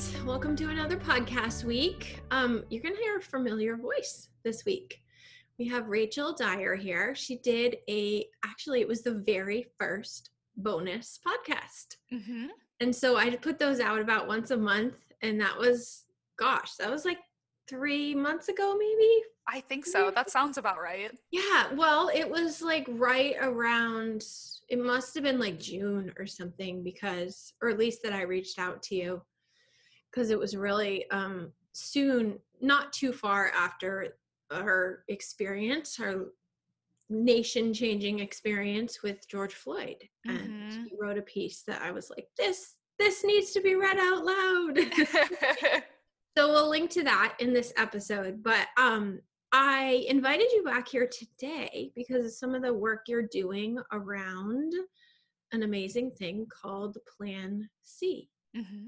Right, welcome to another podcast week. Um, you're going to hear a familiar voice this week. We have Rachel Dyer here. She did a, actually, it was the very first bonus podcast. Mm-hmm. And so I put those out about once a month. And that was, gosh, that was like three months ago, maybe. I think so. That sounds about right. Yeah. Well, it was like right around, it must have been like June or something because, or at least that I reached out to you because it was really um, soon, not too far after her experience, her nation changing experience with George Floyd. And mm-hmm. he wrote a piece that I was like, this, this needs to be read out loud. so we'll link to that in this episode. But um, I invited you back here today because of some of the work you're doing around an amazing thing called Plan C. Mm-hmm.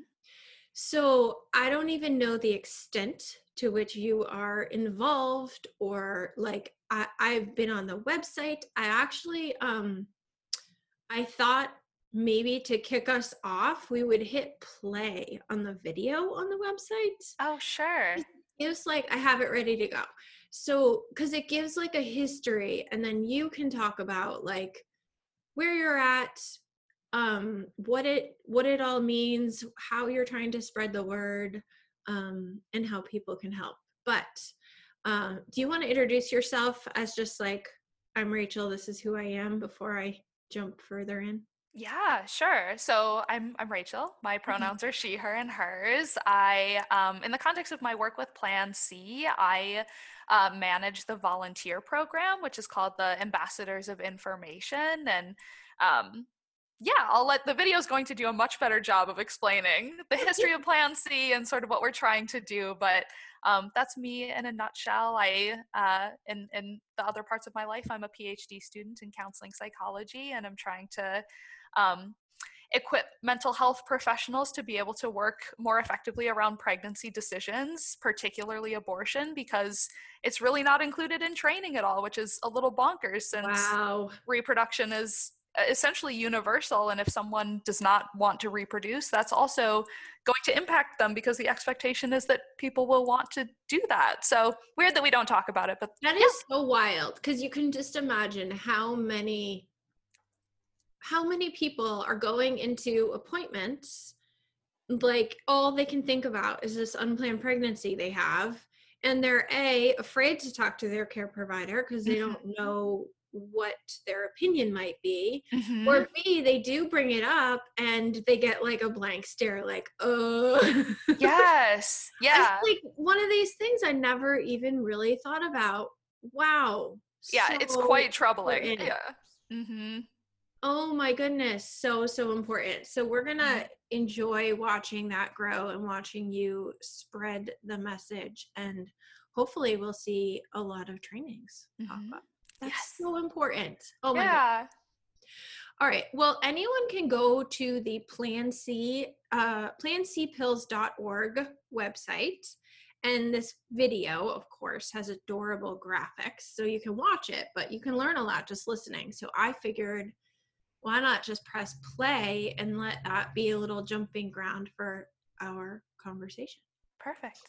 So I don't even know the extent to which you are involved or like I, I've been on the website. I actually um I thought maybe to kick us off, we would hit play on the video on the website. Oh, sure. It's like I have it ready to go. So, because it gives like a history, and then you can talk about like where you're at, um, what it what it all means, how you're trying to spread the word, um, and how people can help. But uh, do you want to introduce yourself as just like I'm Rachel, this is who I am before I jump further in? Yeah, sure. So I'm I'm Rachel. My pronouns are she, her, and hers. I, um, in the context of my work with Plan C, I uh, manage the volunteer program, which is called the Ambassadors of Information, and um, yeah, I'll let the video is going to do a much better job of explaining the history of Plan C and sort of what we're trying to do. But um, that's me in a nutshell. I, uh, in, in the other parts of my life, I'm a PhD student in counseling psychology, and I'm trying to um, equip mental health professionals to be able to work more effectively around pregnancy decisions, particularly abortion, because it's really not included in training at all, which is a little bonkers since wow. reproduction is essentially universal and if someone does not want to reproduce that's also going to impact them because the expectation is that people will want to do that so weird that we don't talk about it but that yeah. is so wild because you can just imagine how many how many people are going into appointments like all they can think about is this unplanned pregnancy they have and they're a afraid to talk to their care provider because they don't mm-hmm. know what their opinion might be mm-hmm. or b they do bring it up and they get like a blank stare like oh yes yeah it's like one of these things i never even really thought about wow yeah so it's quite troubling important. yeah mm-hmm. oh my goodness so so important so we're gonna mm-hmm. enjoy watching that grow and watching you spread the message and hopefully we'll see a lot of trainings pop mm-hmm. up that's yes. so important. Oh my yeah. God. All right. Well, anyone can go to the Plan C, uh, plancpills.org website. And this video, of course, has adorable graphics. So you can watch it, but you can learn a lot just listening. So I figured, why not just press play and let that be a little jumping ground for our conversation? Perfect.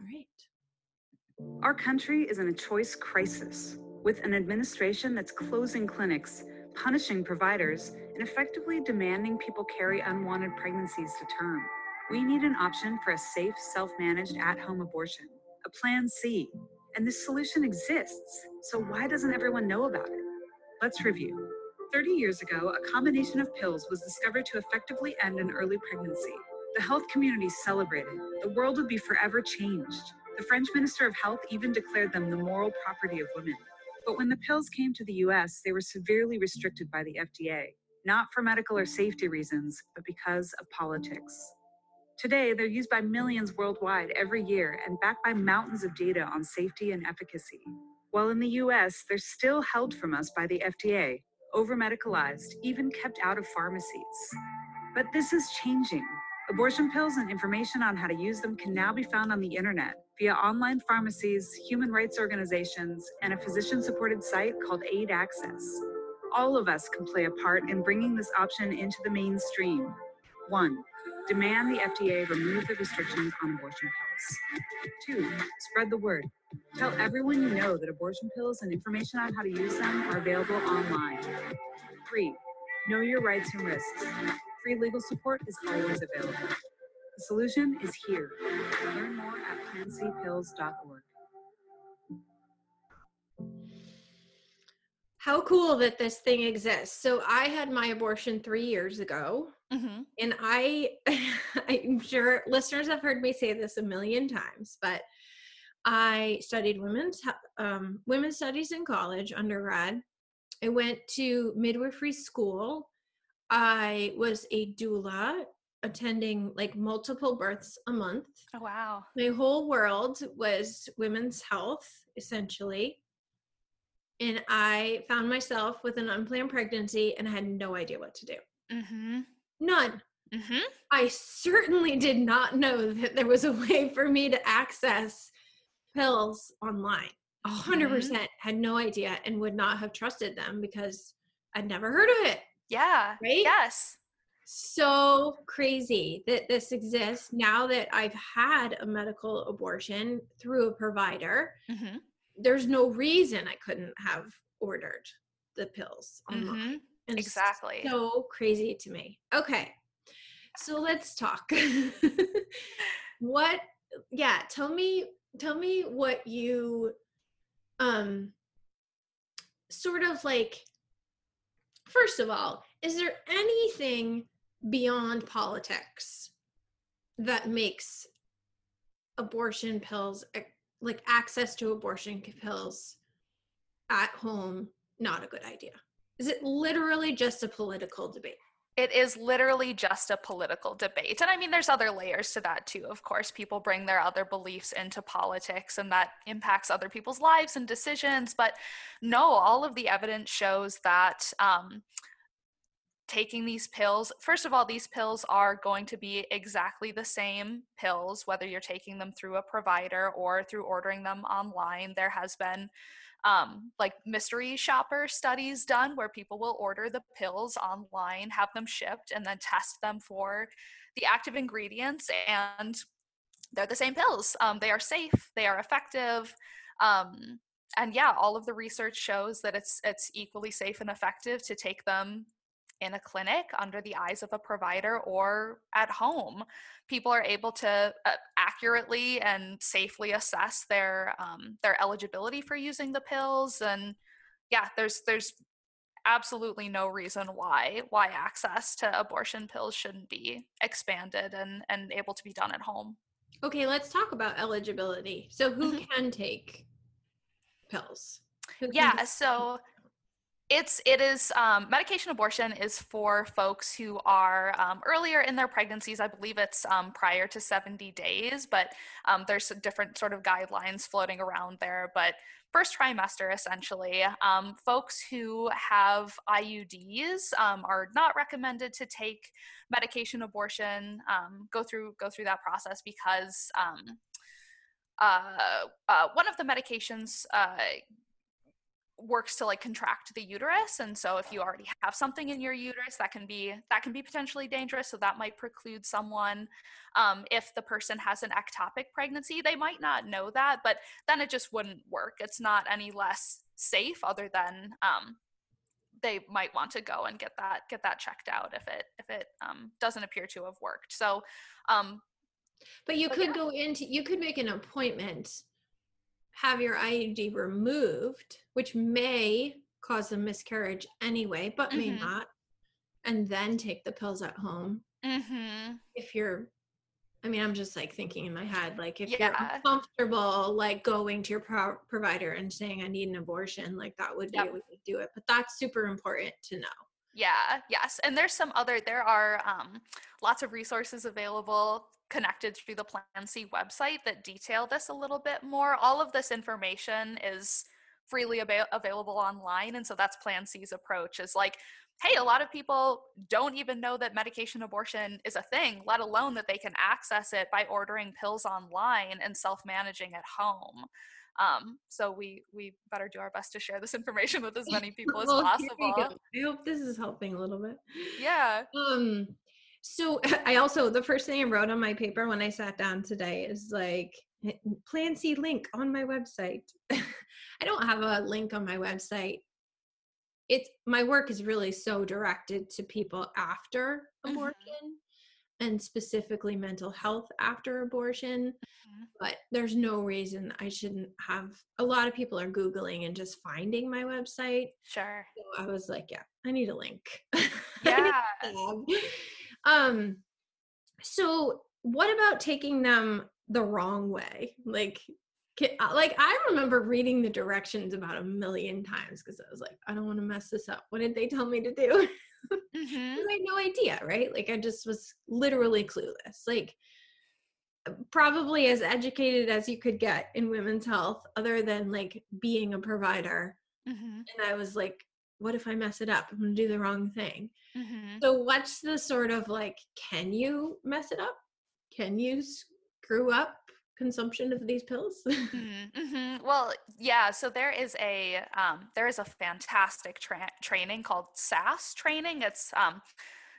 All right. Our country is in a choice crisis with an administration that's closing clinics, punishing providers, and effectively demanding people carry unwanted pregnancies to term. We need an option for a safe, self managed at home abortion, a Plan C. And this solution exists, so why doesn't everyone know about it? Let's review. 30 years ago, a combination of pills was discovered to effectively end an early pregnancy. The health community celebrated. The world would be forever changed. The French Minister of Health even declared them the moral property of women. But when the pills came to the US, they were severely restricted by the FDA. not for medical or safety reasons, but because of politics. Today, they're used by millions worldwide every year and backed by mountains of data on safety and efficacy. While in the US, they're still held from us by the FDA, over medicalized, even kept out of pharmacies. But this is changing. Abortion pills and information on how to use them can now be found on the internet via online pharmacies, human rights organizations, and a physician supported site called Aid Access. All of us can play a part in bringing this option into the mainstream. One, demand the FDA remove the restrictions on abortion pills. Two, spread the word. Tell everyone you know that abortion pills and information on how to use them are available online. Three, know your rights and risks. Free legal support is always available. The solution is here. Learn more at plancpills.org. How cool that this thing exists. So I had my abortion 3 years ago hmm and I I'm sure listeners have heard me say this a million times, but I studied women's he- um, women's studies in college, undergrad. I went to midwifery school. I was a doula, attending like multiple births a month. Oh, wow. My whole world was women's health, essentially. And I found myself with an unplanned pregnancy and I had no idea what to do. Mm-hmm. None. Mm-hmm. I certainly did not know that there was a way for me to access pills online. A hundred Mhm. percent had no idea and would not have trusted them because I'd never heard of it. Yeah. Right? Yes. So crazy that this exists now that I've had a medical abortion through a provider. Mm-hmm. There's no reason I couldn't have ordered the pills online. Mm-hmm. And Exactly. so crazy to me. Okay. So let's talk. what yeah, tell me tell me what you um sort of like first of all, is there anything beyond politics that makes abortion pills like access to abortion pills at home not a good idea? Is it literally just a political debate? It is literally just a political debate. And I mean, there's other layers to that too. Of course, people bring their other beliefs into politics and that impacts other people's lives and decisions. But no, all of the evidence shows that um, taking these pills, first of all, these pills are going to be exactly the same pills, whether you're taking them through a provider or through ordering them online. There has been um, like mystery shopper studies done where people will order the pills online, have them shipped, and then test them for the active ingredients. And they're the same pills. Um, they are safe. They are effective. Um, and yeah, all of the research shows that it's it's equally safe and effective to take them in a clinic under the eyes of a provider or at home people are able to uh, accurately and safely assess their um, their eligibility for using the pills and yeah there's there's absolutely no reason why why access to abortion pills shouldn't be expanded and and able to be done at home Okay, let's talk about eligibility. So, who Mhm. can take pills? Who yeah so it's it is um, medication abortion is for folks who are um, earlier in their pregnancies. I believe it's um, prior to 70 days but um, there's different sort of guidelines floating around there but first trimester essentially. Um, folks who have iuds um, are not recommended to take medication abortion go through go through that process because uh, uh, one of the medications uh, works to like contract the uterus and so if you already have something in your uterus that can be that can be potentially dangerous so that might preclude someone um, if the person has an ectopic pregnancy they might not know that but then it just wouldn't work. It's not any less safe other than um, they might want to go and get that get that checked out if it if it um, doesn't appear to have worked. So um, But you But could yeah. go into, you could make an appointment, have your IUD removed, which may cause a miscarriage anyway, but may Mhm. not, and then take the pills at home. mhm. If you're, I mean, I'm just like thinking in my head, like if Yeah. you're uncomfortable, like going to your pro- provider and saying, I need an abortion, like that would be Yep. a way to do it. But that's super important to know. Yeah, yes. And there's some other, there are um, lots of resources available connected through the Plan C website that detail this a little bit more. All of this information is freely ab- available online. And so that's Plan C's approach is like, hey, a lot of people don't even know that medication abortion is a thing, let alone that they can access it by ordering pills online and self managing at home. Um, so we we better do our best to share this information with as many people as well, possible. I hope this is helping a little bit. Yeah. Um so I also the first thing I wrote on my paper when I sat down today is like plan C link on my website. I don't have a link on my website. It's my work is really so directed to people after Mhm. abortion and specifically mental health after abortion. Mhm. But there's no reason I shouldn't have a lot of people are Googling and just finding my website. Sure. So I was like, yeah, I need a link. Yeah. um so what about taking them the wrong way like uh, like i remember reading the directions about a million times because i was like i don't want to mess this up what did they tell me to do hmm 'Cause i had no idea right? Like i just was literally clueless. Like probably as educated as you could get in women's health other than like being a provider. Hmm and i was like what if i mess it up? I'm gonna do the wrong thing. Hmm so what's the sort of like can you mess it up? Can you screw up consumption of these pills? hmm Well, yeah. So there is a um, there is a fantastic tra- training called SASS training. It's um,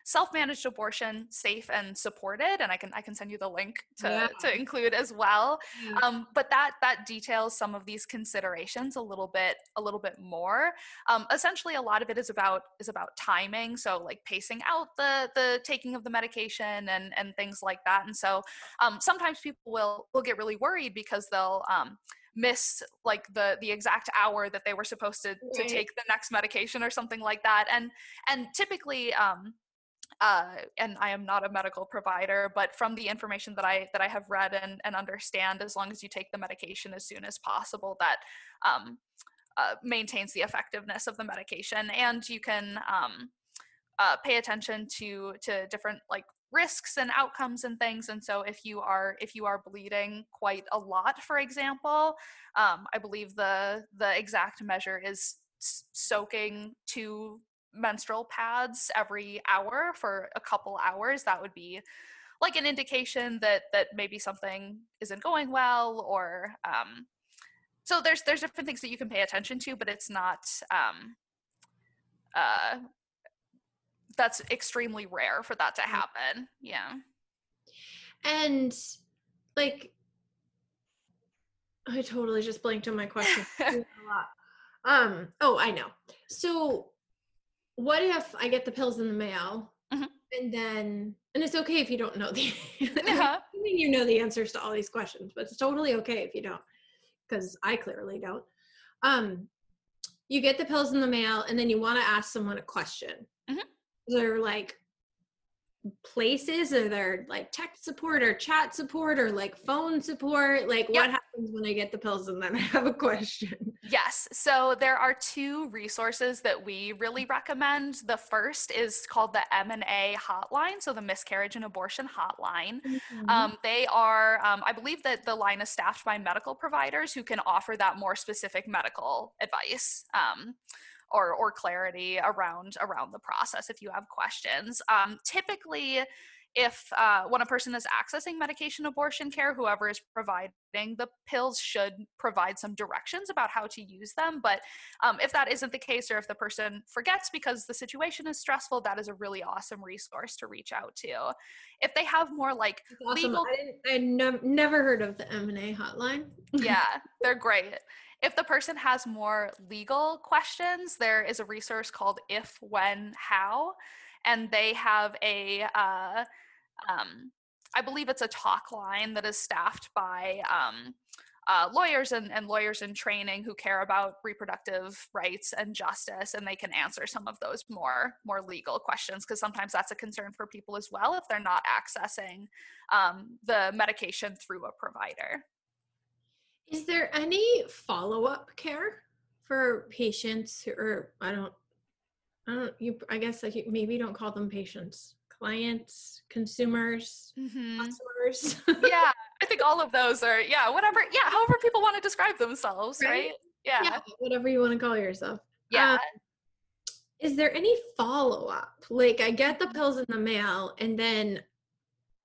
self-managed abortion, safe and supported, and I can I can send you the link to Yeah. to include as well. Um, but that that details some of these considerations a little bit a little bit more. Um, essentially, a lot of it is about is about timing. So like pacing out the the taking of the medication and and things like that. And so um, sometimes people will will get really worried because they'll um, miss like the the exact hour that they were supposed to, to take the next medication or something like that and and typically um uh, and I am not a medical provider, but from the information that I that I have read and, and understand, as long as you take the medication as soon as possible, that um, uh, maintains the effectiveness of the medication, and you can um, uh, pay attention to to different like risks and outcomes and things. And so if you are if you are bleeding quite a lot for example um, i believe the the exact measure is soaking two menstrual pads every hour for a couple hours that would be like an indication that that maybe something isn't going well or um, so there's there's different things that you can pay attention to but it's not um, uh, that's extremely rare for that to happen yeah and like I totally just blanked on my question. I do that a lot. Um, oh, I know. So what if I get the pills in the mail Mhm. and then and it's okay if you don't know the Yeah. I mean you know the answers to all these questions, but it's totally okay if you don't. Because I clearly don't. Um you get the pills in the mail and then you want to ask someone a question. Mhm. They're like places are there like tech support or chat support or like phone support like what Yep. Happens when i get the pills and then i have a question Yes. So there are two resources that we really recommend. The first is called the M&A hotline, so the miscarriage and abortion hotline. Um, they are, um, I believe that the line is staffed by medical providers who can offer that more specific medical advice. Um, or, or clarity around around the process if you have questions. Um, typically, if uh, when a person is accessing medication abortion care, whoever is providing the pills should provide some directions about how to use them. But um, if that isn't the case, or if the person forgets because the situation is stressful, that is a really awesome resource to reach out to. If they have more like awesome. legal- i didn't i nev- never heard of the m&a hotline yeah, they're great. If the person has more legal questions, there is a resource called If, When, How, and they have a, uh, um, I believe it's a talk line that is staffed by um, uh, lawyers and, and lawyers in training who care about reproductive rights and justice, and they can answer some of those more more legal questions because sometimes that's a concern for people as well if they're not accessing um, the medication through a provider. is there any follow-up care for patients or i don't I don't you I guess maybe you don't call them patients, clients, consumers, Mhm. customers. yeah, I think all of those are yeah, whatever. Yeah, however people want to describe themselves, Right? right? Yeah. yeah, whatever you want to call yourself. Yeah. Um, is there any follow up? Like I get Mm-hmm. the pills in the mail and then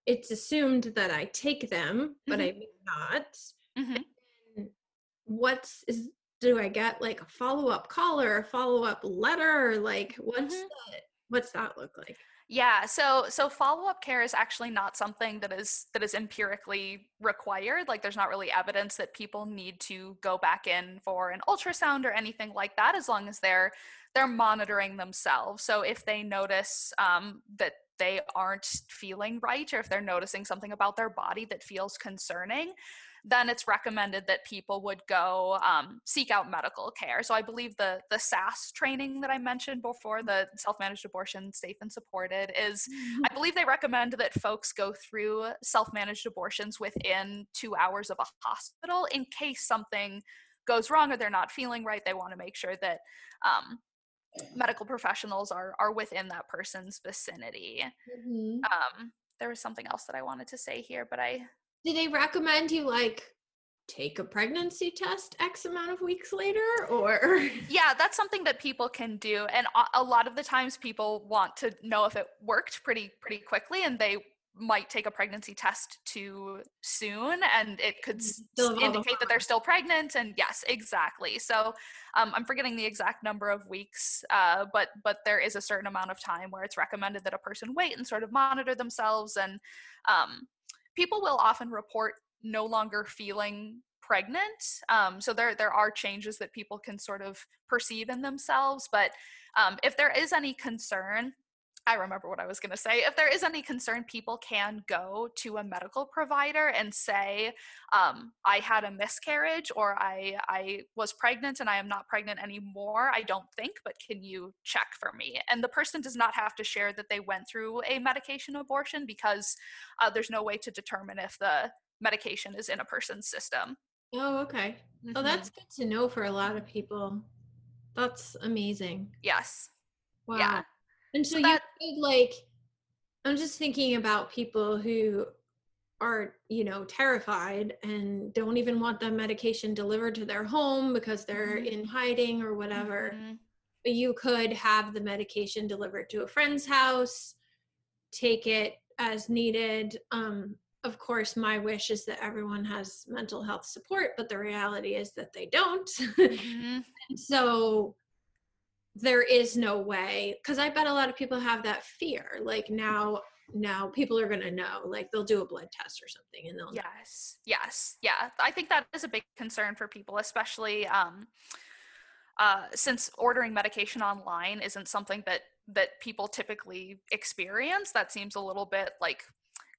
it's assumed that I take them, but I may not. Mhm. What's is do I get like a follow up call or a follow up letter? Or like what's Mhm. the, what's that look like? Yeah, so so follow-up care is actually not something that is that is empirically required. Like there's not really evidence that people need to go back in for an ultrasound or anything like that as long as they're they're monitoring themselves. So if they notice um, that they aren't feeling right or if they're noticing something about their body that feels concerning, then it's recommended that people would go um, seek out medical care. So I believe the the SASS training that I mentioned before, the self-managed abortion safe and supported, is I believe they recommend that folks go through self-managed abortions within two hours of a hospital in case something goes wrong or they're not feeling right. They want to make sure that um, medical professionals are are within that person's vicinity. Um, there was something else that I wanted to say here, but I Do they recommend you like take a pregnancy test X amount of weeks later or? Yeah that's something that people can do and a- lot of the times people want to know if it worked pretty pretty quickly and they might take a pregnancy test too soon and it could Still have all the indicate that they're still pregnant and yes exactly. So um, i'm forgetting the exact number of weeks uh, but but there is a certain amount of time where it's recommended that a person wait and sort of monitor themselves and um, people will often report no longer feeling pregnant um, so there there are changes that people can sort of perceive in themselves but um, if there is any concern I remember what I was going to say. If there is any concern, people can go to a medical provider and say, um, "I had a miscarriage, or I I was pregnant and I am not pregnant anymore. I don't think, but can you check for me?" And the person does not have to share that they went through a medication abortion because uh, there's no way to determine if the medication is in a person's system. Oh, okay. Oh, Mhm. that's good to know for a lot of people. That's amazing. yes, Wow. Yeah. And so, So you could like I'm just thinking about people who are, you know, terrified and don't even want the medication delivered to their home because they're Mhm. in hiding or whatever. Mhm. But you could have the medication delivered to a friend's house, take it as needed. Um, of course, my wish is that everyone has mental health support, but the reality is that they don't. Mhm. so there is no way because i bet a lot of people have that fear like now now people are going to know like they'll do a blood test or something and they'll know. Yes, yes, yeah. I think that is a big concern for people, especially um, uh, since ordering medication online isn't something that that people typically experience. That seems a little bit like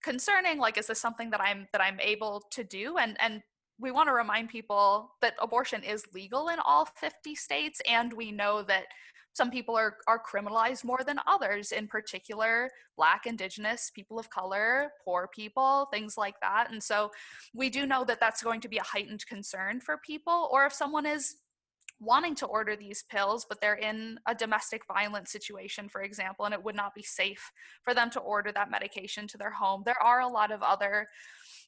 concerning. Like, is this something that I'm that I'm able to do? And and we want to remind people that abortion is legal in all 50 states, and we know that some people are are criminalized more than others in particular black indigenous people of color poor people things like that. And so we do know that that's going to be a heightened concern for people or if someone is wanting to order these pills but they're in a domestic violence situation for example and it would not be safe for them to order that medication to their home. There are a lot of other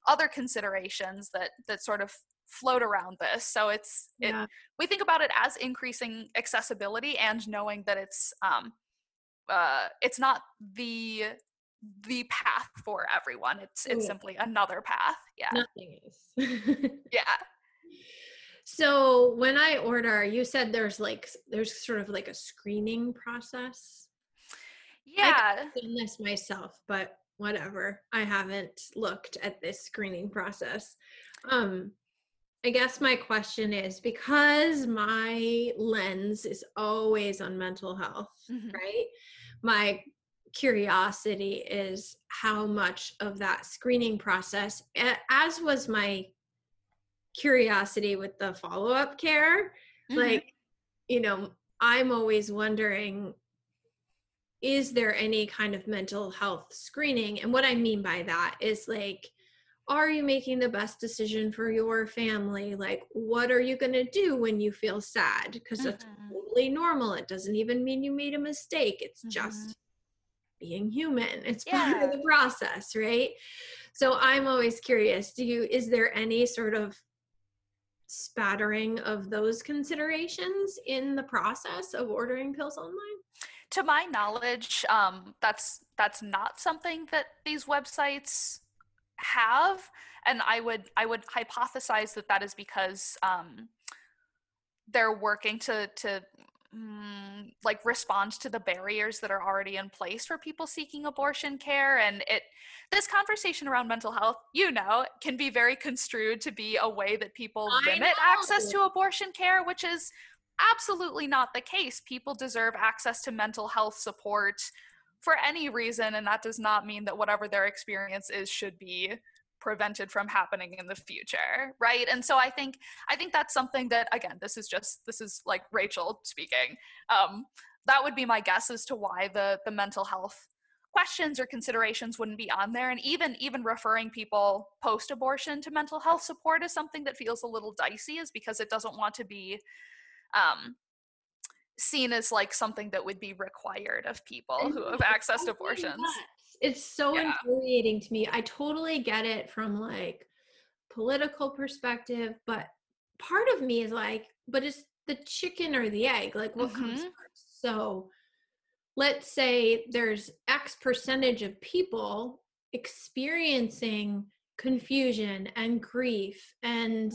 other considerations that that sort of float around this. So it's it, yeah. we think about it as increasing accessibility and knowing that it's um uh it's not the the path for everyone. It's it's simply another path. Yeah. Nothing is. Yeah. So when i order you said there's like there's sort of like a screening process? Yeah. I've done this myself but whatever i haven't looked at this screening process um i guess my question is because my lens is always on mental health Mhm. right my curiosity is how much of that screening process as was my curiosity with the follow-up care Mhm. like you know i'm always wondering is there any kind of mental health screening and what i mean by that is like are you making the best decision for your family? Like, what are you going to do when you feel sad? Because that's Mhm. totally normal. It doesn't even mean you made a mistake. It's Mhm. just being human. It's part of the process, right? So I'm always curious, do you is there any sort of spattering of those considerations in the process of ordering pills online? To my knowledge, um, that's that's not something that these websites have, and I would I would hypothesize that that is because um, they're working to to mm, like respond to the barriers that are already in place for people seeking abortion care, and it this conversation around mental health, you know, can be very construed to be a way that people I limit access to abortion care, which is absolutely not the case. People deserve access to mental health support for any reason, and that does not mean that whatever their experience is should be prevented from happening in the future right? And so i think i think that's something that again this is just this is like rachel speaking. Um that would be my guess as to why the the mental health questions or considerations wouldn't be on there. And even even referring people post abortion to mental health support is something that feels a little dicey is because it doesn't want to be um seen as like something that would be required of people I who have accessed abortions. It's so Yeah. infuriating to me. I totally get it from like political perspective, but part of me is like, but it's the chicken or the egg? Like what comes Mhm. first? So let's say there's X percentage of people experiencing confusion and grief and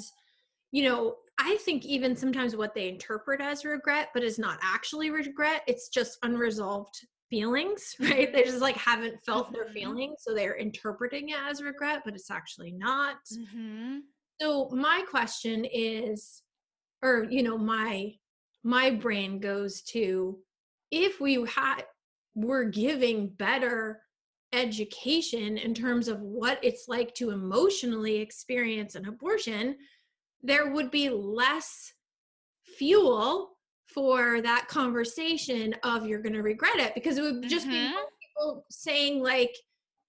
you know i think even sometimes what they interpret as regret but is not actually regret it's just unresolved feelings right they just like haven't felt their Mhm. feelings so they're interpreting it as regret but it's actually not mm-hmm. so my question is or you know my my brain goes to if we had were giving better education in terms of what it's like to emotionally experience an abortion there would be less fuel for that conversation of you're going to regret it because it would just be Mhm. more people saying like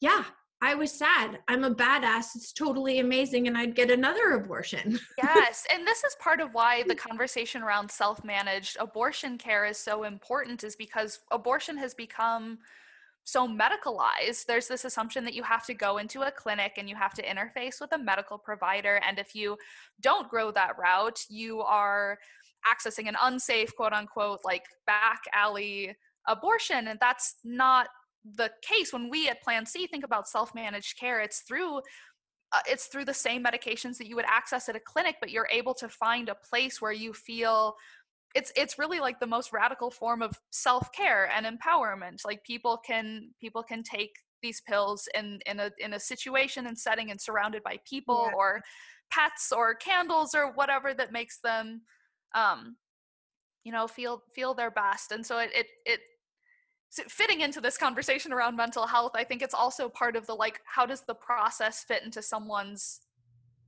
yeah i was sad. I'm a badass. It's totally amazing and i'd get another abortion. Yes and this is part of why the conversation around self-managed abortion care is so important is because abortion has become so medicalized there's this assumption that you have to go into a clinic and you have to interface with a medical provider and if you don't grow that route you are accessing an unsafe quote unquote like back alley abortion and that's not the case. When we at plan c think about self-managed care it's through uh, it's through the same medications that you would access at a clinic but you're able to find a place where you feel it's it's really like the most radical form of self-care and empowerment like people can people can take these pills in in a in a situation and setting and surrounded by people Yeah. or pets or candles or whatever that makes them um you know feel feel their best and so it it, it fitting into this conversation around mental health i think it's also part of the like how does the process fit into someone's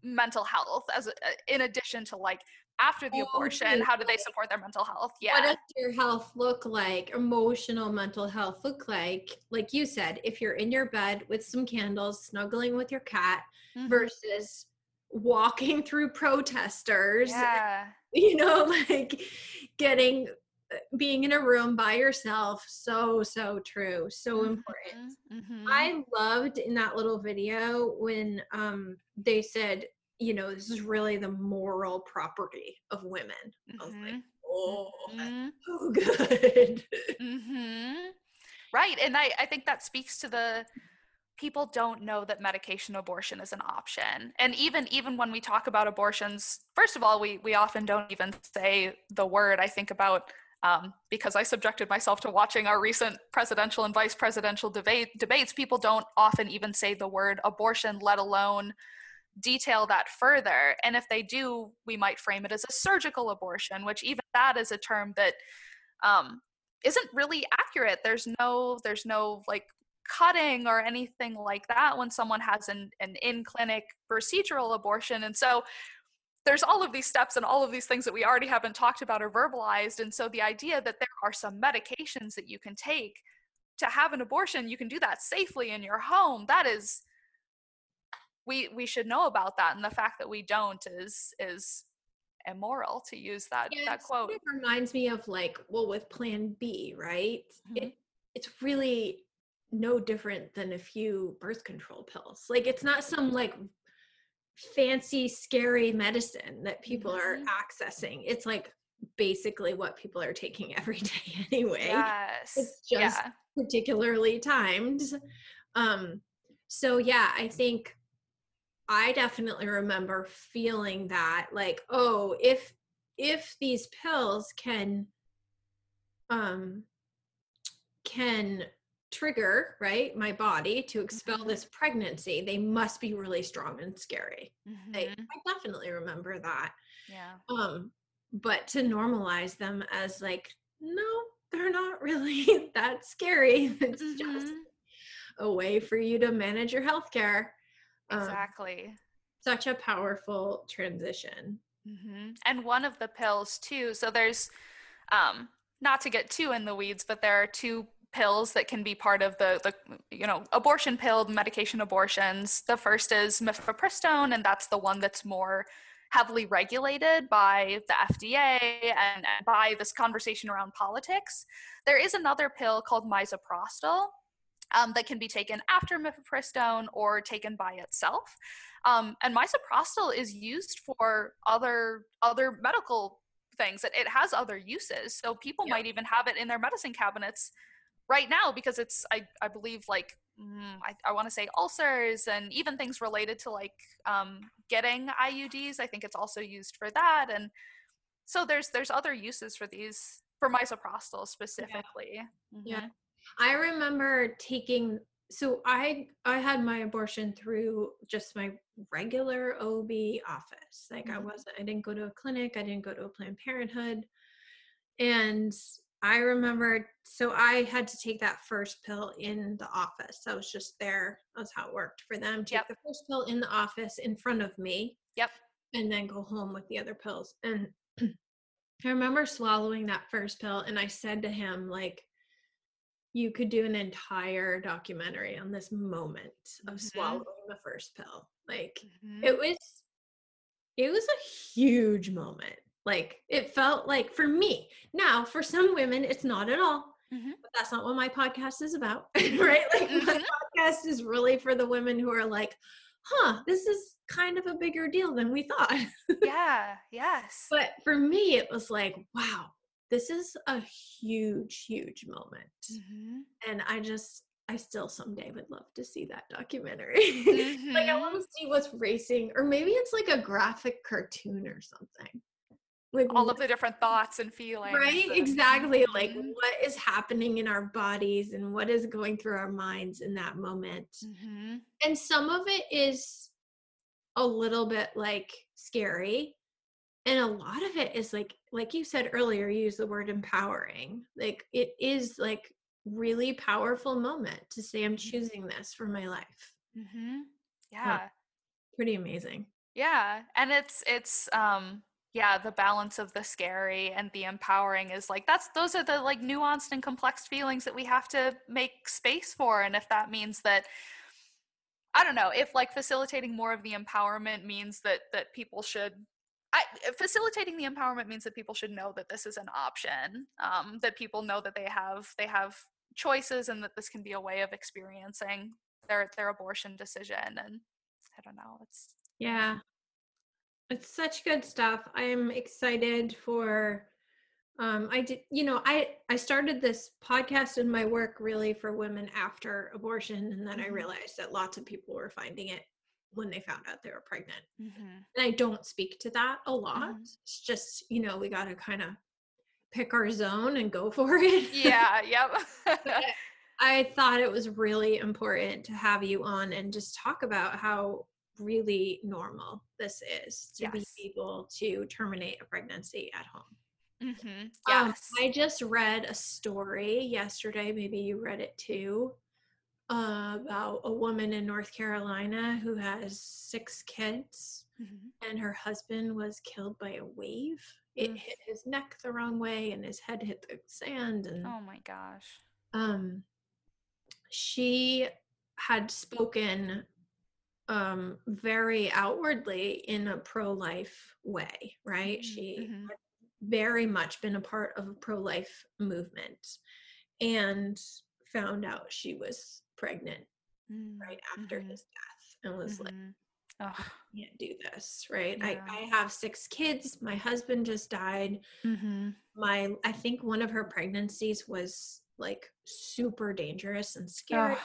mental health as a, in addition to like after the Oh, abortion how do they support their mental health? Yeah. what does your health look like emotional mental health look like? Like you said if you're in your bed with some candles snuggling with your cat Mhm. versus walking through protesters yeah. you know like getting uh, being in a room by yourself. So so true. So important. Mhm. I loved in that little video when um they said, you know, this is really the moral property of women. I was like, Mhm. oh, Mhm. so good. hmm Right. And I, I think that speaks to the people don't know that medication abortion is an option. And even even when we talk about abortions, first of all, we we often don't even say the word. I think about um, because I subjected myself to watching our recent presidential and vice presidential debate debates, people don't often even say the word abortion, let alone detail that further. And if they do, we might frame it as a surgical abortion, which even that is a term that um, isn't really accurate. There's no there's no like cutting or anything like that when someone has an, an in clinic procedural abortion. And so there's all of these steps and all of these things that we already haven't talked about or verbalized. And so the idea that there are some medications that you can take to have an abortion, you can do that safely in your home. That is we we should know about that and the fact that we don't is is immoral to use that Yeah, that quote of reminds me of like, well, with Plan B, right? Mhm. It it's really no different than a few birth control pills. Like, it's not some like fancy, scary medicine that people are Mhm. accessing. It's like basically what people are taking every day anyway. yes It's just yeah particularly timed. Um, so yeah, I think I definitely remember feeling that like, oh, if if these pills can um can trigger right my body to expel Mhm. this pregnancy they must be really strong and scary I, Mhm. I definitely remember that yeah um but to normalize them as like no they're not really that scary it's just Mhm. a way for you to manage your healthcare um, exactly such a powerful transition hmm And one of the pills too. So there's, um, not to get too in the weeds, but there are two pills that can be part of the the you know abortion pill medication abortions. The first is mifepristone, and that's the one that's more heavily regulated by the FDA and, and by this conversation around politics. There is another pill called misoprostol. Um, that can be taken after mifepristone or taken by itself. Um, and misoprostol is used for other other medical things. It, it has other uses, so people Yeah. might even have it in their medicine cabinets right now because it's I, I believe like mm, I, I want to say ulcers and even things related to like um, getting IUDs. I think it's also used for that, and so there's there's other uses for these for misoprostol specifically. Yeah. Mhm. I remember taking so I I had my abortion through just my regular OB office. Like I Mhm. wasn't I didn't go to a clinic, I didn't go to a Planned Parenthood. And I remember so I had to take that first pill in the office. I was just there. That's how it worked for them. Take Yep. the first pill in the office in front of me Yep. and then go home with the other pills. And I remember swallowing that first pill and I said to him like you could do an entire documentary on this moment of Mhm. swallowing the first pill. Like Mhm. it was it was a huge moment. Like it felt like for me. Now, for some women it's not at all. Mhm. But that's not what my podcast is about, right? Like my Mhm. podcast is really for the women who are like, "Huh, this is kind of a bigger deal than we thought." yeah. Yes. But for me, it was like, wow, this is a huge, huge moment. Mhm. And I just, I still someday would love to see that documentary. like, I want to see what's racing, or maybe it's like a graphic cartoon or something. Like, all of the different thoughts and feelings. right? and- Exactly. Like, Mhm. what is happening in our bodies and what is going through our minds in that moment. Mhm. and some of it is a little bit like scary and a lot of it is like like you said earlier you used the word empowering like it is like really powerful moment to say i'm choosing this for my life Mhm. Yeah. pretty amazing Yeah. And it's it's um yeah, the balance of the scary and the empowering is like that's those are the like nuanced and complex feelings that we have to make space for and if that means that I don't know, if like facilitating more of the empowerment means that that people should I, facilitating the empowerment means that people should know that this is an option. Um, that people know that they have they have choices and that this can be a way of experiencing their their abortion decision. And I don't know, it's yeah it's such good stuff i'm excited for um i did you know i i started this podcast in my work really for women after abortion and then i Mhm. realized that lots of people were finding it when they found out they were pregnant Mhm. and I don't speak to that a lot. Mhm. It's just, you know, we got to kind of pick our zone and go for it. Yeah, yep. I thought it was really important to have you on and just talk about how really normal this is to Yes. be able to terminate a pregnancy at home. hmm Um, Yes. I just read a story yesterday, maybe you read it too, uh, about a woman in North Carolina who has six kids Mhm. and her husband was killed by a wave. It Mm. hit his neck the wrong way and his head hit the sand and Oh my gosh. um she had spoken um very outwardly in a pro-life way right Mhm, she mhm. had very much been a part of a pro-life movement and found out she was pregnant Mm, right after mhm, his death and was like mhm. Ugh, can't do this right? Yeah. I, I have six kids. My husband just died. Mhm. my i think one of her pregnancies was like super dangerous and scary. Ugh,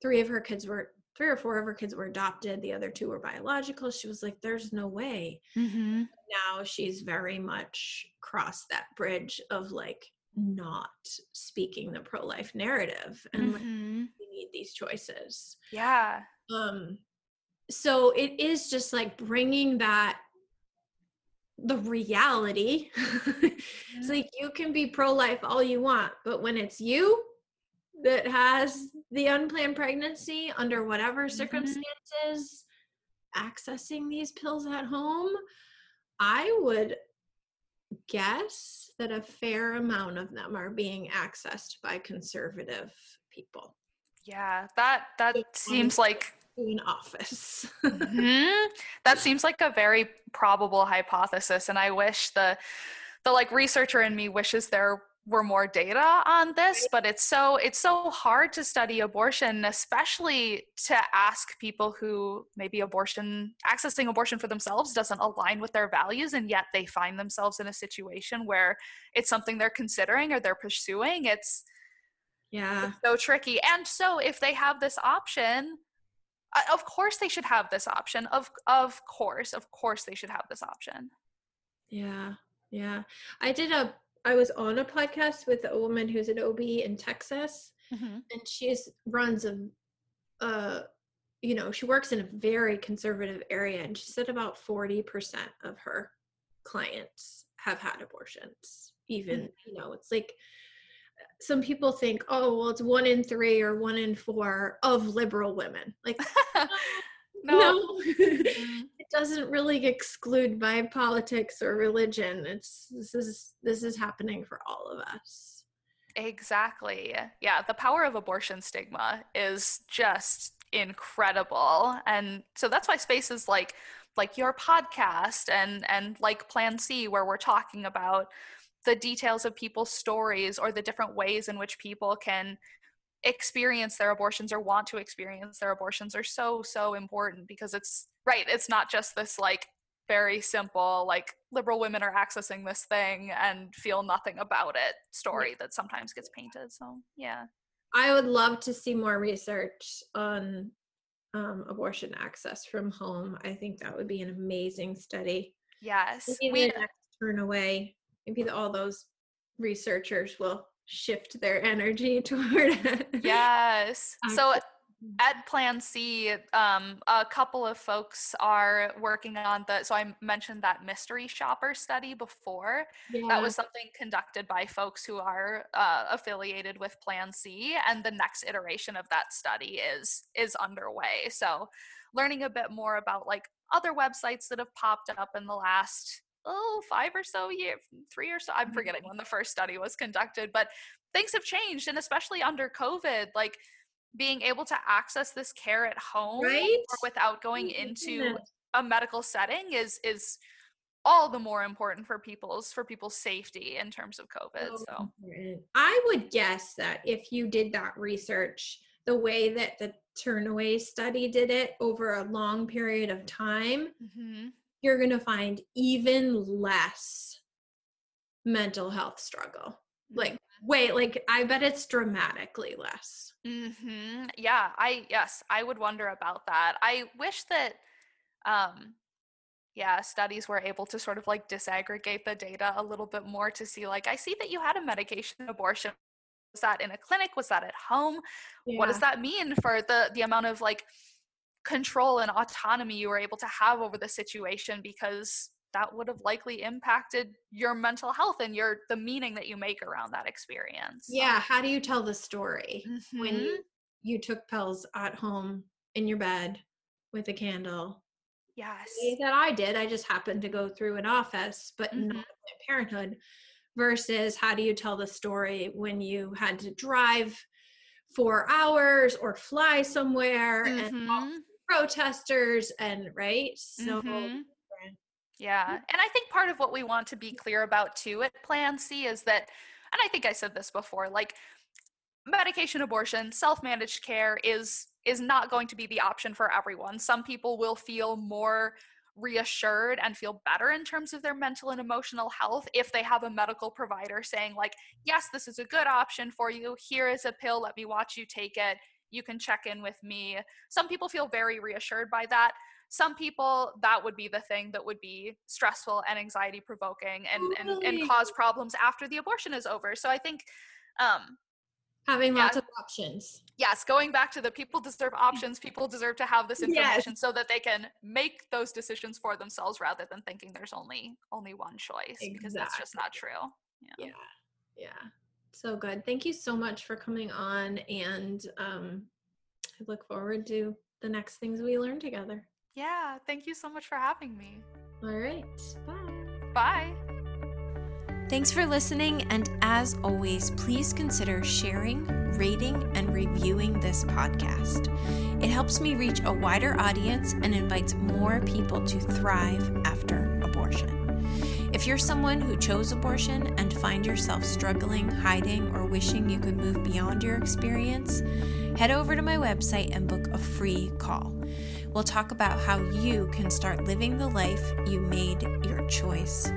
three of her kids were three or four of her kids were adopted. The other two were biological. She was like there's no way. Mhm. now she's very much crossed that bridge of like not speaking the pro-life narrative and like Need these choices. Yeah. um so it is just like bringing that the reality. It's like you can be pro-life all you want but when it's you that has the unplanned pregnancy under whatever circumstances accessing these pills at home i would guess that a fair amount of them are being accessed by conservative people Yeah. That that seems like in office Mhm. That seems like a very probable hypothesis, and I wish the the like researcher in me wishes there were more data on this, but it's so it's so hard to study abortion, especially to ask people who maybe abortion accessing abortion for themselves doesn't align with their values, and yet they find themselves in a situation where it's something they're considering or they're pursuing. It's yeah it's so tricky. And so if they have this option, uh, of course they should have this option. Of of course, of course they should have this option. Yeah, yeah. I did a I was on a podcast with a woman who's an OB in Texas and she's runs a uh you know, she works in a very conservative area and she said about 40% of her clients have had abortions. Even, you know, it's like some people think, oh, well, it's one in three or one in four of liberal women. Like, No. no. Mhm. it doesn't really exclude by politics or religion it's this is this is happening for all of us Exactly. Yeah, the power of abortion stigma is just incredible. And so that's why spaces like like your podcast and and like Plan C where we're talking about the details of people's stories or the different ways in which people can experience their abortions or want to experience their abortions are so so important because it's right it's not just this like very simple like liberal women are accessing this thing and feel nothing about it story that sometimes gets painted so yeah. I would love to see more research on um, abortion access from home. I think that would be an amazing study. Yes. Maybe we turn away maybe all those researchers will shift their energy toward yes. So at plan c um, a couple of folks are working on the so i mentioned that mystery shopper study before. Yeah. that was something conducted by folks who are uh, affiliated with plan c and the next iteration of that study is is underway. So learning a bit more about like other websites that have popped up in the last oh five or so year three or so i'm forgetting when the first study was conducted but things have changed and especially under covid like being able to access this care at home Right? without going Oh into a medical setting is is all the more important for people's for people's safety in terms of covid so so. I would guess that if you did that research the way that the Turnaway study did it over a long period of time, hmm you're going to find even less mental health struggle. Like, wait, like, I bet it's dramatically less. hmm Yeah, I yes, I would wonder about that. I wish that um yeah, studies were able to sort of like disaggregate the data a little bit more to see like I see that you had a medication abortion. Was that in a clinic? Was that at home? What does that mean for the the amount of like control and autonomy you were able to have over the situation because that would have likely impacted your mental health and your the meaning that you make around that experience. Yeah. How do you tell the story when mhm. you, took pills at home in your bed with a candle? Yes. way that I did. I just happened to go through an office, but Mhm. not Parenthood. Versus how do you tell the story when you had to drive four hours or fly somewhere and walk Mhm. Protesters and right so Mhm. Yeah. And I think part of what we want to be clear about too at Plan C is that, and I think I said this before, like medication abortion, self-managed care is is not going to be the option for everyone. Some people will feel more reassured and feel better in terms of their mental and emotional health if they have a medical provider saying like, "Yes, this is a good option for you. Here is a pill. Let me watch you take it. You can check in with me." Some people feel very reassured by that. Some people that would be the thing that would be stressful and anxiety provoking and, and, Totally. and cause problems after the abortion is over. So i think um having Yeah. lots of options. Yes going back to the people deserve options. People deserve to have this Yes. information so that they can make those decisions for themselves rather than thinking there's only only one choice because that's just not true. Yeah. Yeah so good. Thank you so much for coming on and um i look forward to the next things we learn together. Yeah thank you so much for having me. All right. Bye. Bye. Thanks for listening, and as always, please consider sharing, rating, and reviewing this podcast. It helps me reach a wider audience and invites more people to thrive after abortion. If you're someone who chose abortion and find yourself struggling, hiding, or wishing you could move beyond your experience, head over to my website and book a free call. We'll talk about how you can start living the life you made your choice